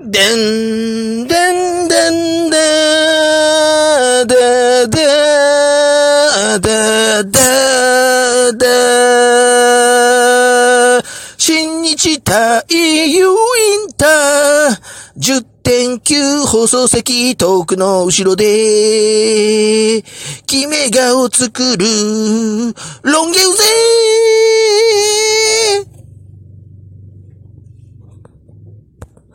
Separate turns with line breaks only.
でん、でん、でん、でー、でー、でー、でー、でー、でー、新日体陽インター、10.9放送席遠くの後ろで、決め顔作る、ロン毛ウゼー